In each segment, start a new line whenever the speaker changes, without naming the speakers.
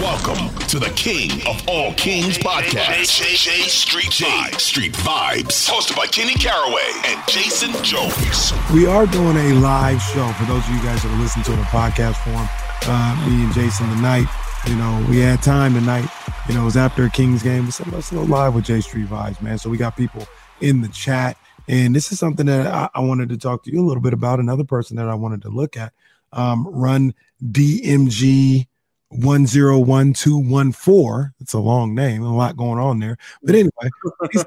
Welcome to the King of All Kings podcast. JJ Street Vibes. Street Vibes. Hosted by Kenny Caraway and Jason Jones.
We are doing a live show for those of you guys that are listening to the podcast form. Uh, me and Jason tonight. You know, we had time tonight. You know, it was after a Kings game. We said, let's go live with J Street Vibes, man. So we got people in the chat. And this is something that I, I wanted to talk to you a little bit about. Another person that I wanted to look at. Um, run DMG 101214. It's a long name, a lot going on there. But anyway, he said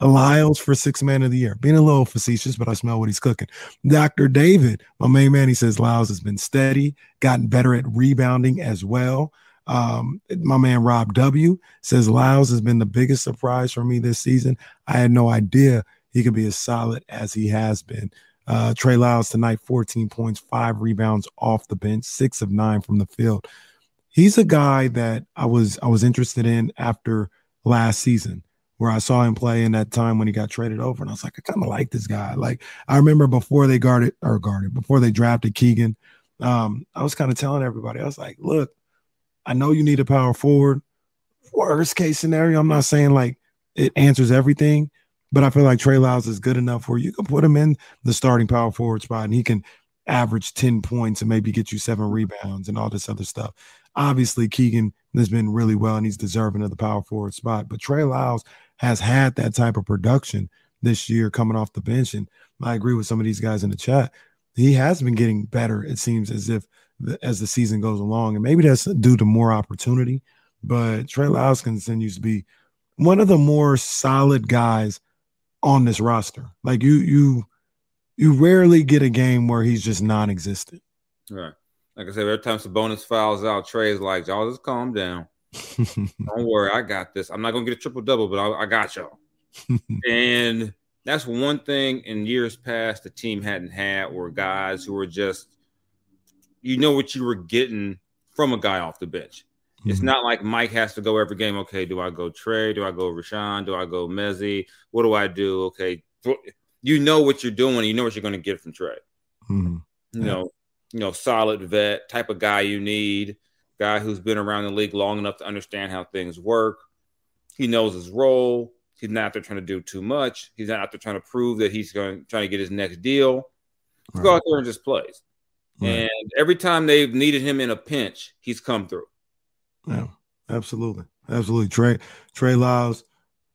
Lyles for six man of the year. Being a little facetious, but I smell what he's cooking. Dr. David, my main man, he says Lyles has been steady, gotten better at rebounding as well. Um, my man Rob W says Lyles has been the biggest surprise for me this season. I had no idea he could be as solid as he has been. Uh, Trey Lyles tonight, 14 points, five rebounds off the bench, six of nine from the field he's a guy that I was I was interested in after last season where I saw him play in that time when he got traded over. And I was like, I kind of like this guy. Like I remember before they guarded or guarded, before they drafted Keegan, um, I was kind of telling everybody, I was like, look, I know you need a power forward. Worst case scenario, I'm not saying like it answers everything, but I feel like Trey Lyles is good enough where you can put him in the starting power forward spot and he can average 10 points and maybe get you seven rebounds and all this other stuff. Obviously, Keegan has been really well and he's deserving of the power forward spot. But Trey Lyles has had that type of production this year coming off the bench. And I agree with some of these guys in the chat. He has been getting better, it seems, as if the, as the season goes along. And maybe that's due to more opportunity. But Trey Lyles continues to be one of the more solid guys on this roster. Like you, you, you rarely get a game where he's just non-existent.
Right. Like I said, every time Sabonis fouls out, Trey's like, y'all just calm down. Don't worry, I got this. I'm not gonna get a triple double, but I, I got y'all. and that's one thing in years past the team hadn't had were guys who were just, you know, what you were getting from a guy off the bench. Mm-hmm. It's not like Mike has to go every game. Okay, do I go Trey? Do I go Richaun? Do I go Mezzi? What do I do? Okay, you know what you're doing. You know what you're going to get from Trey. Mm-hmm. You know, you know, solid vet type of guy you need, guy who's been around the league long enough to understand how things work. He knows his role. He's not out there trying to do too much. He's not out there trying to prove that he's going trying to get his next deal. Right. Go out there and just plays. Right. And every time they've needed him in a pinch, he's come through.
Yeah, absolutely, absolutely. Trey Trey Lyles,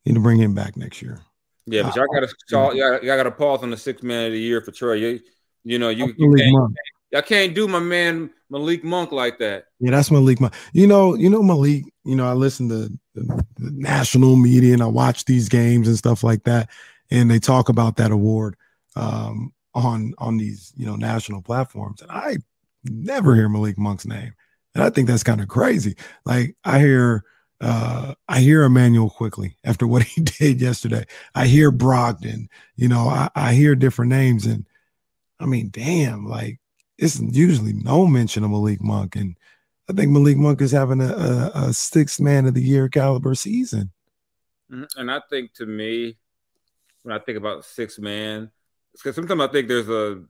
need to bring him back next year.
Yeah, but y'all got to y'all, y'all got to pause on the six man of the year for Trey. You, you know, you, you can't, I can't do my man Malik Monk like that.
Yeah, that's Malik Monk. You know, you know Malik. You know, I listen to the, the national media and I watch these games and stuff like that, and they talk about that award um, on on these you know national platforms, and I never hear Malik Monk's name, and I think that's kind of crazy. Like I hear. Uh, I hear Immanuel Quickley after what he did yesterday. I hear Brogdon, you know, I, I hear different names and I mean, damn, like it's usually no mention of Malik Monk. And I think Malik Monk is having a, a, a sixth man of the year caliber season.
Mm-hmm. And I think to me, when I think about six man, because sometimes I think there's a,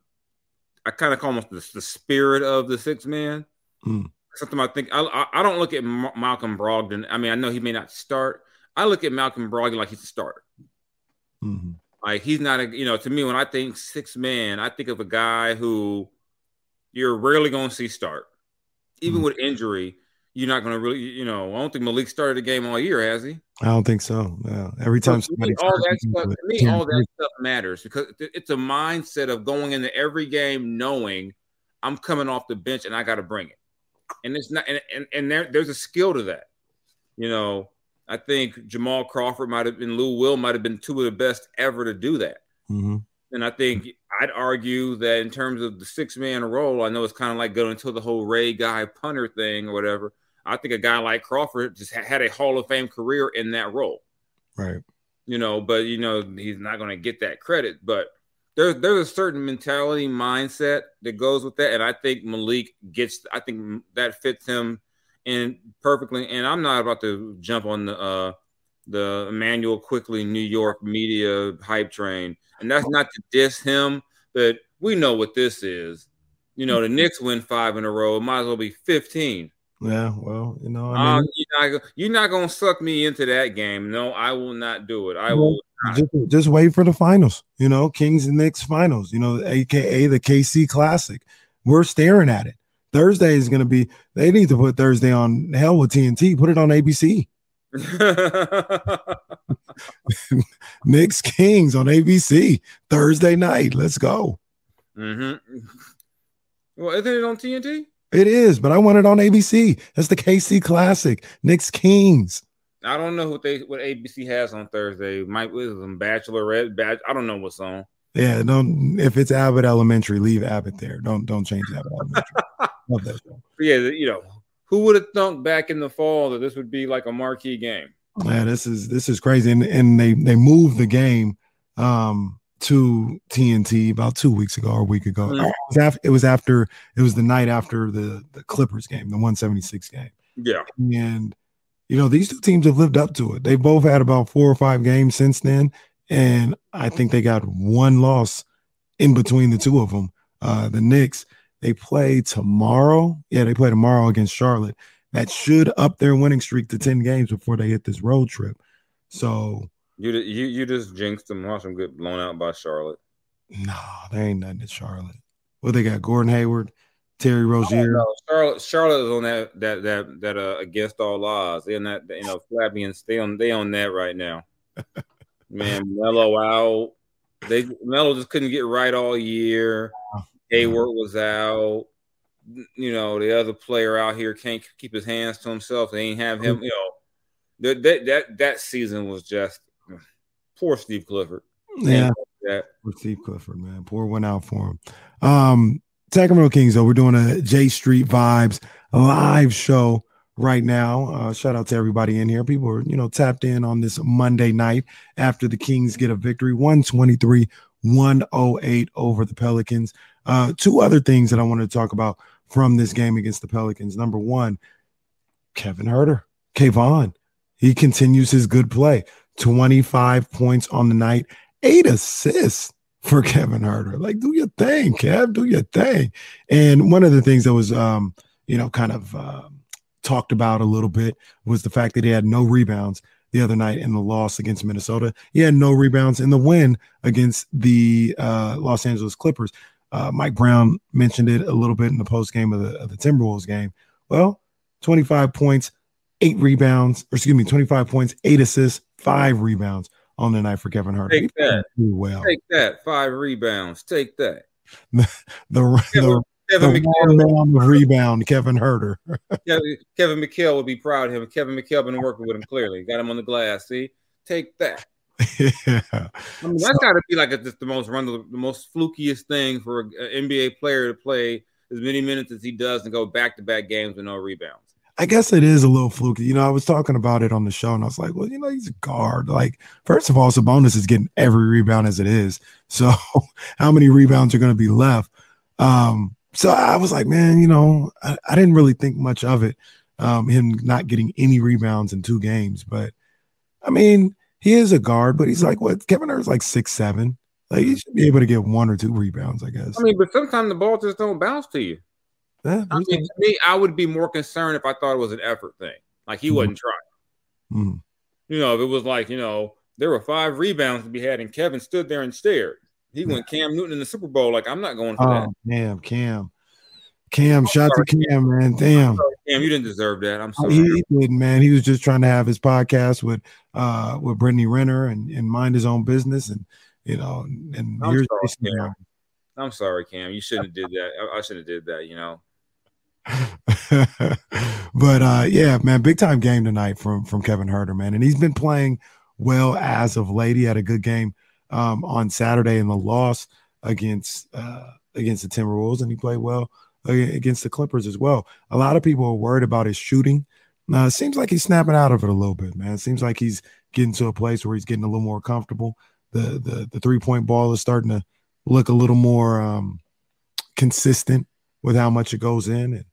I kind of call almost the, the, spirit of the six man. Mm. Sometimes I think I, I don't look at Malcolm Brogdon. I mean, I know he may not start. I look at Malcolm Brogdon like he's a starter. Mm-hmm. Like he's not a, you know, to me when I think six man, I think of a guy who you're rarely going to see start. Even
Mhm.
with injury, you're not going to really, you know, I don't think Malik started a game all year, has he?
I don't think so. Yeah. Every time
So me, all that stuff, to me, all that stuff matters because it's a mindset of going into every game knowing I'm coming off the bench and I got to bring it. And it's not, and, and, and there, there's a skill to that. You know, I think Jamal Crawford might have been, Lou Will might have been two of the best ever to do that.
Mhm.
And I think I'd argue that in terms of the six man role, I know it's kind of like going into the whole Ray guy punter thing or whatever. I think a guy like Crawford just ha- had a Hall of Fame career in that role
Right.
you know, but you know, he's not going to get that credit. But there's there's a certain mentality mindset that goes with that, and I think Malik gets. I think that fits him in perfectly. And I'm not about to jump on the uh the Immanuel Quickley New York media hype train, and that's not to diss him, but we know what this is. You know, the Knicks win five in a row. It might as well be 15.
Yeah. Well, you know, I
Um, you're, not, you're not gonna suck me into that game. No, I will not do it. I will. not.
just, just wait for the finals. You know, Kings and Knicks finals. You know, aka the KC Classic. We're staring at it. Thursday is going to be. They need to put Thursday on hell with TNT. Put it on ABC. Knicks Kings on ABC Thursday night. Let's go.
Mm-hmm. Well, isn't it on TNT?
It is, but I want it on ABC. That's the KC Classic. Knicks Kings.
I don't know what they what ABC has on Thursday. Might was some Bachelorette. Batch. I don't know what's on.
Yeah, don't. If it's Abbott Elementary, leave Abbott there. Don't don't change Abbott Elementary. Love that show.
Yeah, you know, who would have thunk back in the fall that this would be like a marquee game?
Yeah, this is this is crazy, and and they they moved the game um to TNT about two weeks ago or a week ago.
Mhm.
It, was after, it was after it was the night after the the Clippers game, the 176 game,
Yeah.
and you know these two teams have lived up to it. They both had about four or five games since then, and I think they got one loss in between the two of them. Uh, the Knicks they play tomorrow. Yeah, they play tomorrow against Charlotte. That should up their winning streak to 10 games before they hit this road trip. So,
You you you just jinxed them. Watch them get blown out by Charlotte.
no, there ain't nothing to Charlotte. Well, they got Gordon Hayward, Terry
Oh,
Rozier.
Charlotte Charlotte is on that that that that uh against all odds. They're not you know Flavians. They on they on that right now. Man, Melo out. They Melo just couldn't get right all year. Hayward was out. You know the other player out here can't keep his hands to himself. They ain't have him. You know that that that, that season was just poor Steve Clifford.
Yeah,
That
for Steve Clifford, man. Poor one out for him. Um, Sacramento Kings, though, we're doing a J Street Vibes live show right now. Uh, shout out to everybody in here. People are, you know, tapped in on this Monday night after the Kings get a victory 123 108 over the Pelicans. Uh, two other things that I wanted to talk about from this game against the Pelicans. Number one, Kevin Huerter, Kayvon. He continues his good play. 25 points on the night, eight assists for Kevin Huerter. Like, do your thing, Kev, do your thing. And one of the things that was, um, you know, kind of um, talked about a little bit was the fact that he had no rebounds the other night in the loss against Minnesota. He had no rebounds in the win against the uh, Los Angeles Clippers. Uh, Mike Brown mentioned it a little bit in the post game of the, of the Timberwolves game. Well, 25 points, eight rebounds, or excuse me, 25 points, eight assists, five rebounds on the night for Kevin Hart.
Take that.
well.
take that five rebounds. Take that.
The, the,
Kevin, Kevin
the
McHale,
man rebound, Kevin Huerter.
Kevin, Kevin McHale would be proud of him. Kevin McHale been working with him clearly. Got him on the glass. See, take that.
yeah.
I mean, that's got to be like a, just the most run the most flukiest thing for an NBA player to play as many minutes as he does and go back to back games with no rebounds.
I guess it is a little fluky. You know, I was talking about it on the show and I was like, well, you know, he's a guard. Like, first of all, Sabonis is getting every rebound as it is. So, how many rebounds are going to be left? Um, so I was like, man, you know, I, I didn't really think much of it, um, him not getting any rebounds in two games. But I mean, he is a guard, but he's like, what? Kevin Huerter's like six, seven. Like, he should be able to get one or two rebounds, I guess.
I mean, but sometimes the ball just don't bounce to you.
Yeah,
I mean, to me, I would be more concerned if I thought it was an effort thing, like he
Mhm.
wasn't trying.
Mhm.
You know, if it was like, you know, there were five rebounds to be had, and Kevin stood there and stared. He went Cam Newton in the Super Bowl. Like, I'm not going for that.
Oh, damn, Cam. Cam, shout to Cam, man. Damn.
Cam, you didn't deserve that. I'm sorry.
He, he didn't, man. He was just trying to have his podcast with uh with Brittany Renner and, and mind his own business and you know and
I'm
here's
sorry, Cam. I'm sorry, Cam. You shouldn't have did that. I, I should have did that. You know.
but uh yeah, man, big time game tonight from from Kevin Huerter, man. And he's been playing well as of late. He had a good game um on Saturday in the loss against uh against the Timberwolves, and he played well against the Clippers as well. A lot of people are worried about his shooting. Uh, it seems like he's snapping out of it a little bit, man. It seems like he's getting to a place where he's getting a little more comfortable. The the the three point ball is starting to look a little more um, consistent with how much it goes in, and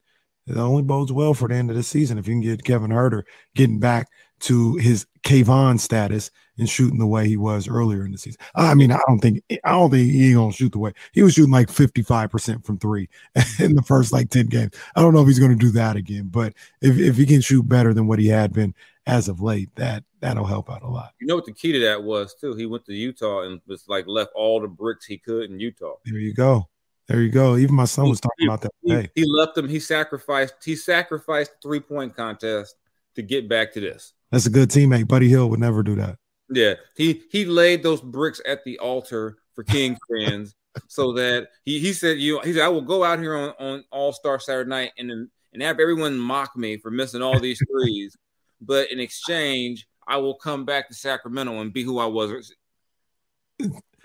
it only bodes well for the end of the season if you can get Kevin Huerter getting back to his Kayvon status and shooting the way he was earlier in the season. I mean, I don't think I don't think he ain't gonna shoot the way he was shooting like 55% from three in the first like 10 games. I don't know if he's gonna do that again, but if, if he can shoot better than what he had been as of late, that that'll help out a lot.
You know what the key to that was too? He went to Utah and was like left all the bricks he could in Utah.
There you go. There you go. Even my son was talking about that
He, he left them. He sacrificed. He sacrificed three point contest to get back to this.
That's a good teammate. Buddy Hield would never do that.
Yeah, he he laid those bricks at the altar for Kings fans, so that he he said you he said I will go out here on on All Star Saturday night and and have everyone mock me for missing all these threes, but in exchange I will come back to Sacramento and be who I was.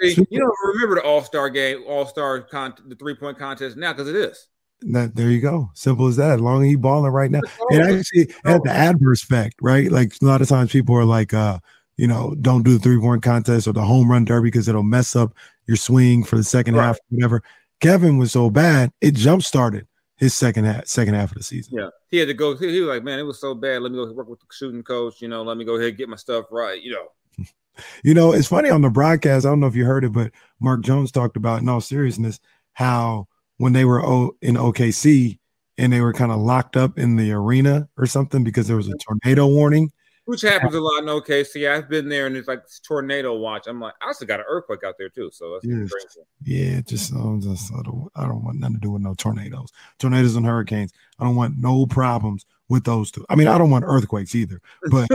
See, you don't remember the All Star game, All Star con- the three point contest now because it is.
That there you go. Simple as that. As long as he balling right now. It actually had the adverse effect, right? Like a lot of times people are like, uh, you know, don't do the three point contest or the home run derby because it'll mess up your swing for the second
Right.
half, whatever. Kevin was so bad, it jump started his second half, second half of the season.
Yeah, he had to go. He, he was like, man, it was so bad. Let me go work with the shooting coach. You know, let me go ahead and get my stuff right. You know,
You know, it's funny on the broadcast. I don't know if you heard it, but Mark Jones talked about, in all seriousness, how when they were in OKC and they were kind of locked up in the arena or something because there was a tornado warning.
which happens a lot in OKC. I've been there and it's like tornado watch. I'm like, I also got an earthquake out there too. So crazy.
Yeah, just, um, just I, don't, I don't want nothing to do with no tornadoes, tornadoes and hurricanes. I don't want no problems with those two. I mean, I don't want earthquakes either, but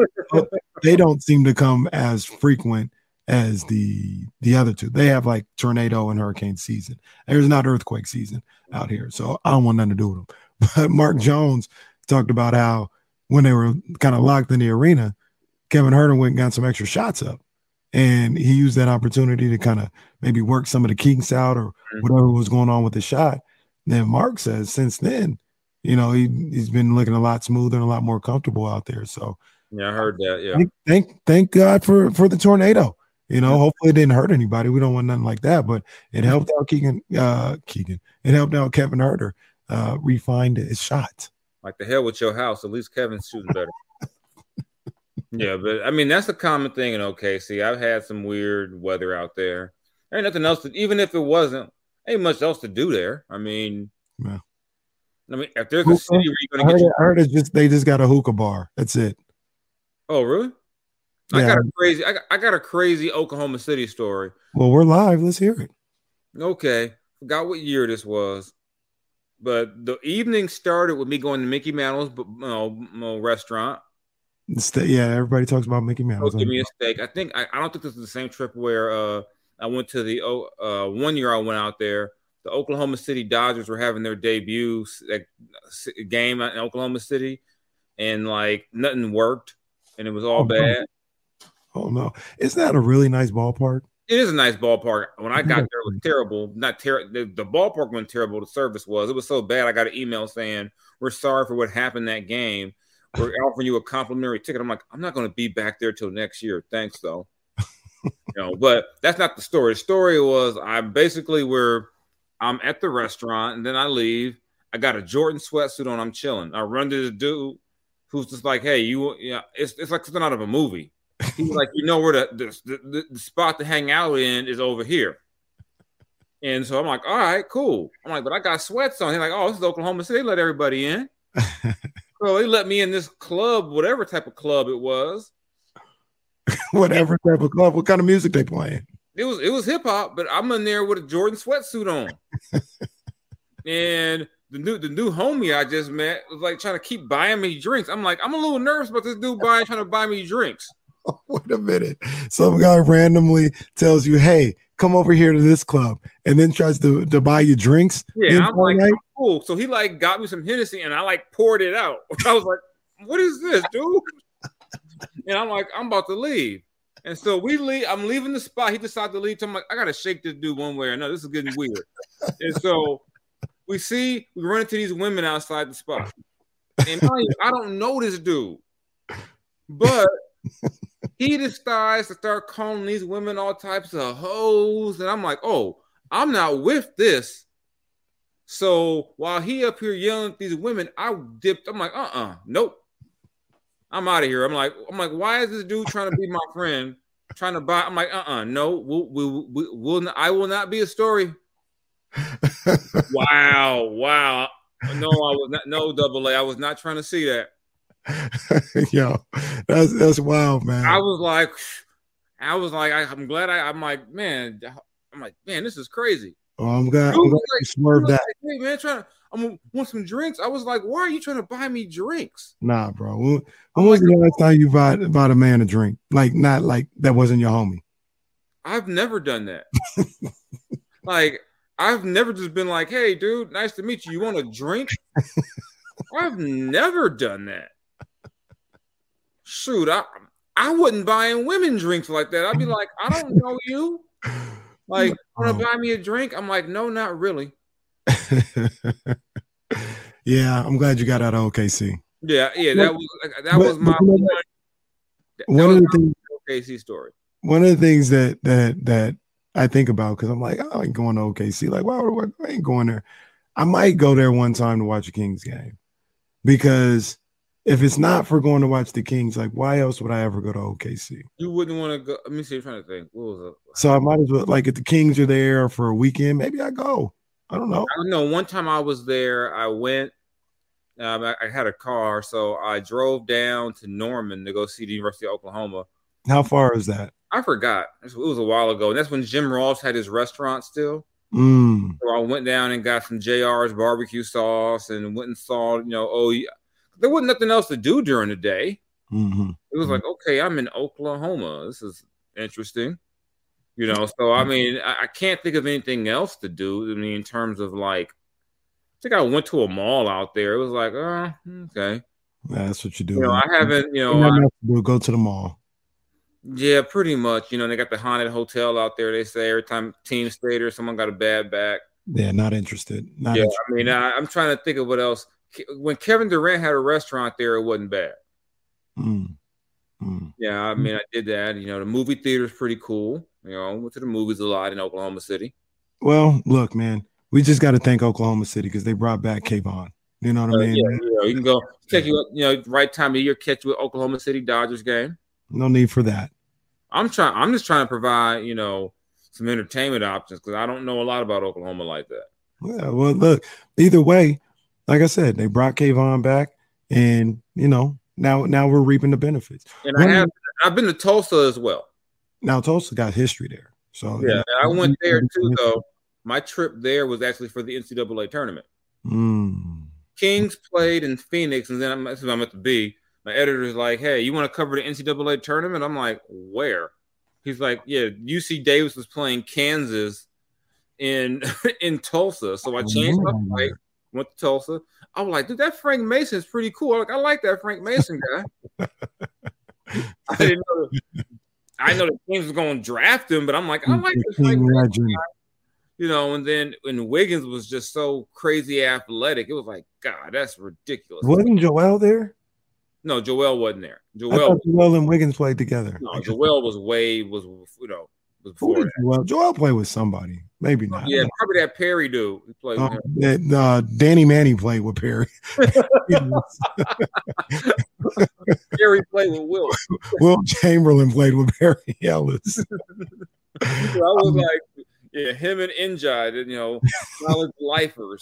they don't seem to come as frequent as the the other two. They have like tornado and hurricane season. There's not earthquake season out here, so I don't want nothing to do with them. But Mark Jones talked about how when they were kind of locked in the arena, Kevin Huerter went and got some extra shots up, and he used that opportunity to kind of maybe work some of the kinks out or mm-hmm. whatever was going on with the shot. Then Mark says since then, you know, he he's been looking a lot smoother and a lot more comfortable out there. So
Yeah, I heard that. Yeah.
thank, thank thank God for for the tornado. You know, hopefully it didn't hurt anybody. We don't want nothing like that, but it helped out Keegan. Uh, Keegan. It helped out Kevin Huerter. Uh, refined his shot.
Like the hell with your house. At least Kevin's shooting better. yeah, but I mean that's a common thing in OKC. I've had some weird weather out there. There ain't nothing else to even if it wasn't, ain't much else to do there. I mean,
Yeah.
I mean, if there's a city where you're gonna
heard,
get
it, I heard it's just they just got a hookah bar. That's it.
oh really? I got a crazy, I got, I got a crazy Oklahoma City story.
Well, we're live. Let's hear it.
Okay, forgot what year this was, but the evening started with me going to Mickey Mantle's you restaurant.
Yeah, everybody talks about Mickey
Go
Mouse.
give me a steak. I think I, I don't think this is the same trip where uh, I went to the oh, uh, one year I went out there. The Oklahoma City Dodgers were having their debut like, game in Oklahoma City, and like nothing worked, and it was all
Oh,
bad.
Oh no, isn't that a really nice ballpark?
It is a nice ballpark. When I got there, it was terrible. Not terrible. The, the ballpark wasn't terrible. The service was. It was so bad. I got an email saying we're sorry for what happened that game. We're offering you a complimentary ticket. I'm like, I'm not going to be back there till next year. Thanks though. you know, but that's not the story. The story was I basically were I'm at the restaurant and then I leave. I got a Jordan sweatsuit on. I'm chilling. I run to the dude who's just like, "Hey, you, yeah, it's it's like something out of a movie." He's like, "You know where the the, the the spot to hang out in is over here." And so I'm like, "All right, cool." I'm like, "But I got sweats on." He's like, "Oh, this is Oklahoma City. They let everybody in." so they let me in this club, whatever type of club it was.
Whatever type of club, what kind of music they playing?
It was it was hip hop, but I'm in there with a Jordan sweatsuit on. and the new the new homie I just met was like trying to keep buying me drinks. I'm like, I'm a little nervous about this dude buying trying to buy me drinks.
Wait a minute. Some guy randomly tells you, "Hey, come over here to this club," and then tries to, to buy you drinks.
Yeah, I'm like, I'm cool. So he like got me some Hennessy, and I like poured it out. I was like, "What is this, dude?" and I'm like, "I'm about to leave." And so we leave. I'm leaving the spot. He decided to leave. So I'm like, I gotta shake this dude one way or another. This is getting weird. and so we see we run into these women outside the spot, and I, I don't know this dude, but he decides to start calling these women all types of hoes, and I'm like, oh, I'm not with this. So while he up here yelling at these women, I dipped. I'm like, uh, uh nope. I'm out of here. I'm like, I'm like, why is this dude trying to be my friend, trying to buy? I'm like, uh, uh no, we'll, we'll, we'll, we'll, I will not be a story. wow, wow. No, I was not. No, double A. I was not trying to see that.
Yo, that's that's wild, man.
I was like, I was like, I, am glad I. I'm like, man, I'm like, man, this is crazy.
Oh, I'm glad, I'm glad like, you swerved that.
Like, hey, man, trying to. I'm gonna want some drinks. I was like, why are you trying to buy me drinks?
Nah, bro. When, when was the last time you bought, bought a man a drink? Like, not like that wasn't your homie.
I've never done that. like, I've never just been like, hey, dude, nice to meet you. You want a drink? I've never done that shoot, I I wouldn't buy in women drinks like that. I'd be like, I don't know you. Like, want to oh. buy me a drink? I'm like, no, not really.
yeah, I'm glad you got out of OKC.
Yeah, yeah, that was uh, that was my one,
one of the things,
OKC story.
One of the things that that that I think about because I'm like, I ain't going to OKC. Like, why would I ain't going there? I might go there one time to watch a Kings game because if it's not for going to watch the Kings, like why else would I ever go to OKC?
You wouldn't want to go. Let me see. I'm trying to think. What was it?
So I might as well like if the Kings are there for a weekend, maybe I go. I don't know.
I don't know. One time I was there, I went. Um, I, I, had a car, so I drove down to Norman to go see the University of Oklahoma.
How far is that?
I forgot. It was a while ago, and that's when Jim Ross had his restaurant still.
Mm.
So I went down and got some JR's barbecue sauce and went and saw, you know, oh, there wasn't nothing else to do during the day.
Mm-hmm.
It was like, mm-hmm. okay, I'm in Oklahoma. This is interesting. You know, so I mm-hmm. mean, I, I, can't think of anything else to do. I mean, in terms of like, I think I went to a mall out there. It was like, oh, okay.
Yeah, that's what you do.
You know, I haven't, you know, I,
do, go to the mall.
Yeah, pretty much. You know, they got the haunted hotel out there. They say every time team stayed there, someone got a bad back.
Yeah, not interested. Not
yeah,
interested.
I mean, I, I'm trying to think of what else when Kevin Durant had a restaurant there, it wasn't bad.
Mm. Mm.
Yeah, I mean, I did that. You know, the movie theater is pretty cool. You know, went to the movies a lot in Oklahoma City.
Well, look, man, we just got to thank Oklahoma City because they brought back Kayvon. You know what uh, I mean?
Yeah, yeah, you can go check you. You know, right time of year, catch you at Oklahoma City Dodgers game.
No need for that.
I'm trying. I'm just trying to provide, you know, some entertainment options because I don't know a lot about Oklahoma like that.
Yeah. Well, look. Either way, like I said, they brought Kayvon back, and you know now now we're reaping the benefits.
And I have I've been to Tulsa as well.
Now Tulsa got history there, so
yeah, I went there too. Though my trip there was actually for the NCAA tournament.
Mm.
Kings played in Phoenix, and then I'm, I'm at the Bee. My editor's like, "Hey, you want to cover the NCAA tournament?" I'm like, "Where?" He's like, "Yeah, UC Davis was playing Kansas in in Tulsa." So I changed my flight went to Tulsa. I was like, dude, that Frank Mason is pretty cool. Like, I like that Frank Mason guy. I didn't know. I know the teams was going to draft him, but I'm like, I like this Frank Mason guy. You know, and then when Wiggins was just so crazy athletic, it was like, God, that's ridiculous.
Wasn't Joel there?
No, Joel wasn't there. Joel,
Joel and Wiggins played together.
No, Joel was way was you know before
Joel, Joel played with somebody. Maybe not.
Yeah, probably that Perry dude. Played uh,
that, uh, Danny Manning played with Perry.
Perry played with Will.
Wilt Chamberlain played with Perry Ellis. so
I was um, like, yeah, him and Njai, you know, college lifers.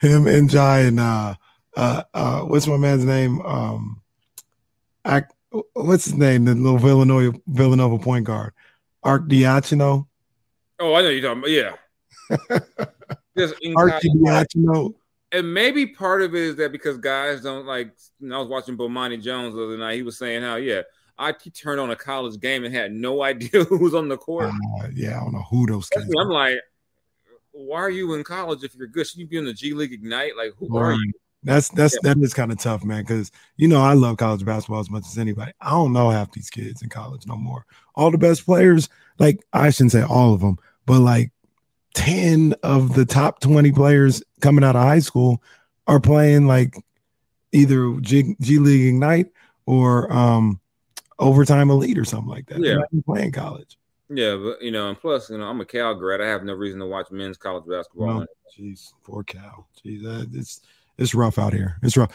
Him, Njai, and uh, uh, uh, what's my man's name? Um, I, what's his name? The little Villanova Villanova point guard, Arcidiacono.
Oh, I know you're talking about. Yeah. just in
Archie
college.
Biagino.
And maybe part of it is that because guys don't like. I was watching Bomani Jones the other night. He was saying how, yeah, I turned on a college game and had no idea who was on the court.
Uh, yeah, I don't know who those kids.
I'm like, why are you in college if you're good? Should you be in the G League Ignite? Like, who are you?
That's that's that is kind of tough, man. Because you know I love college basketball as much as anybody. I don't know half these kids in college no more. All the best players, like I shouldn't say all of them, but like ten of the top twenty players coming out of high school are playing like either G, G League Ignite or um overtime elite or something like that.
Yeah.
not playing college.
Yeah, but you know, and plus, you know, I'm a Cal grad. I have no reason to watch men's college basketball.
No, jeez, poor Cal. Jeez, that, it's it's rough out here. It's rough.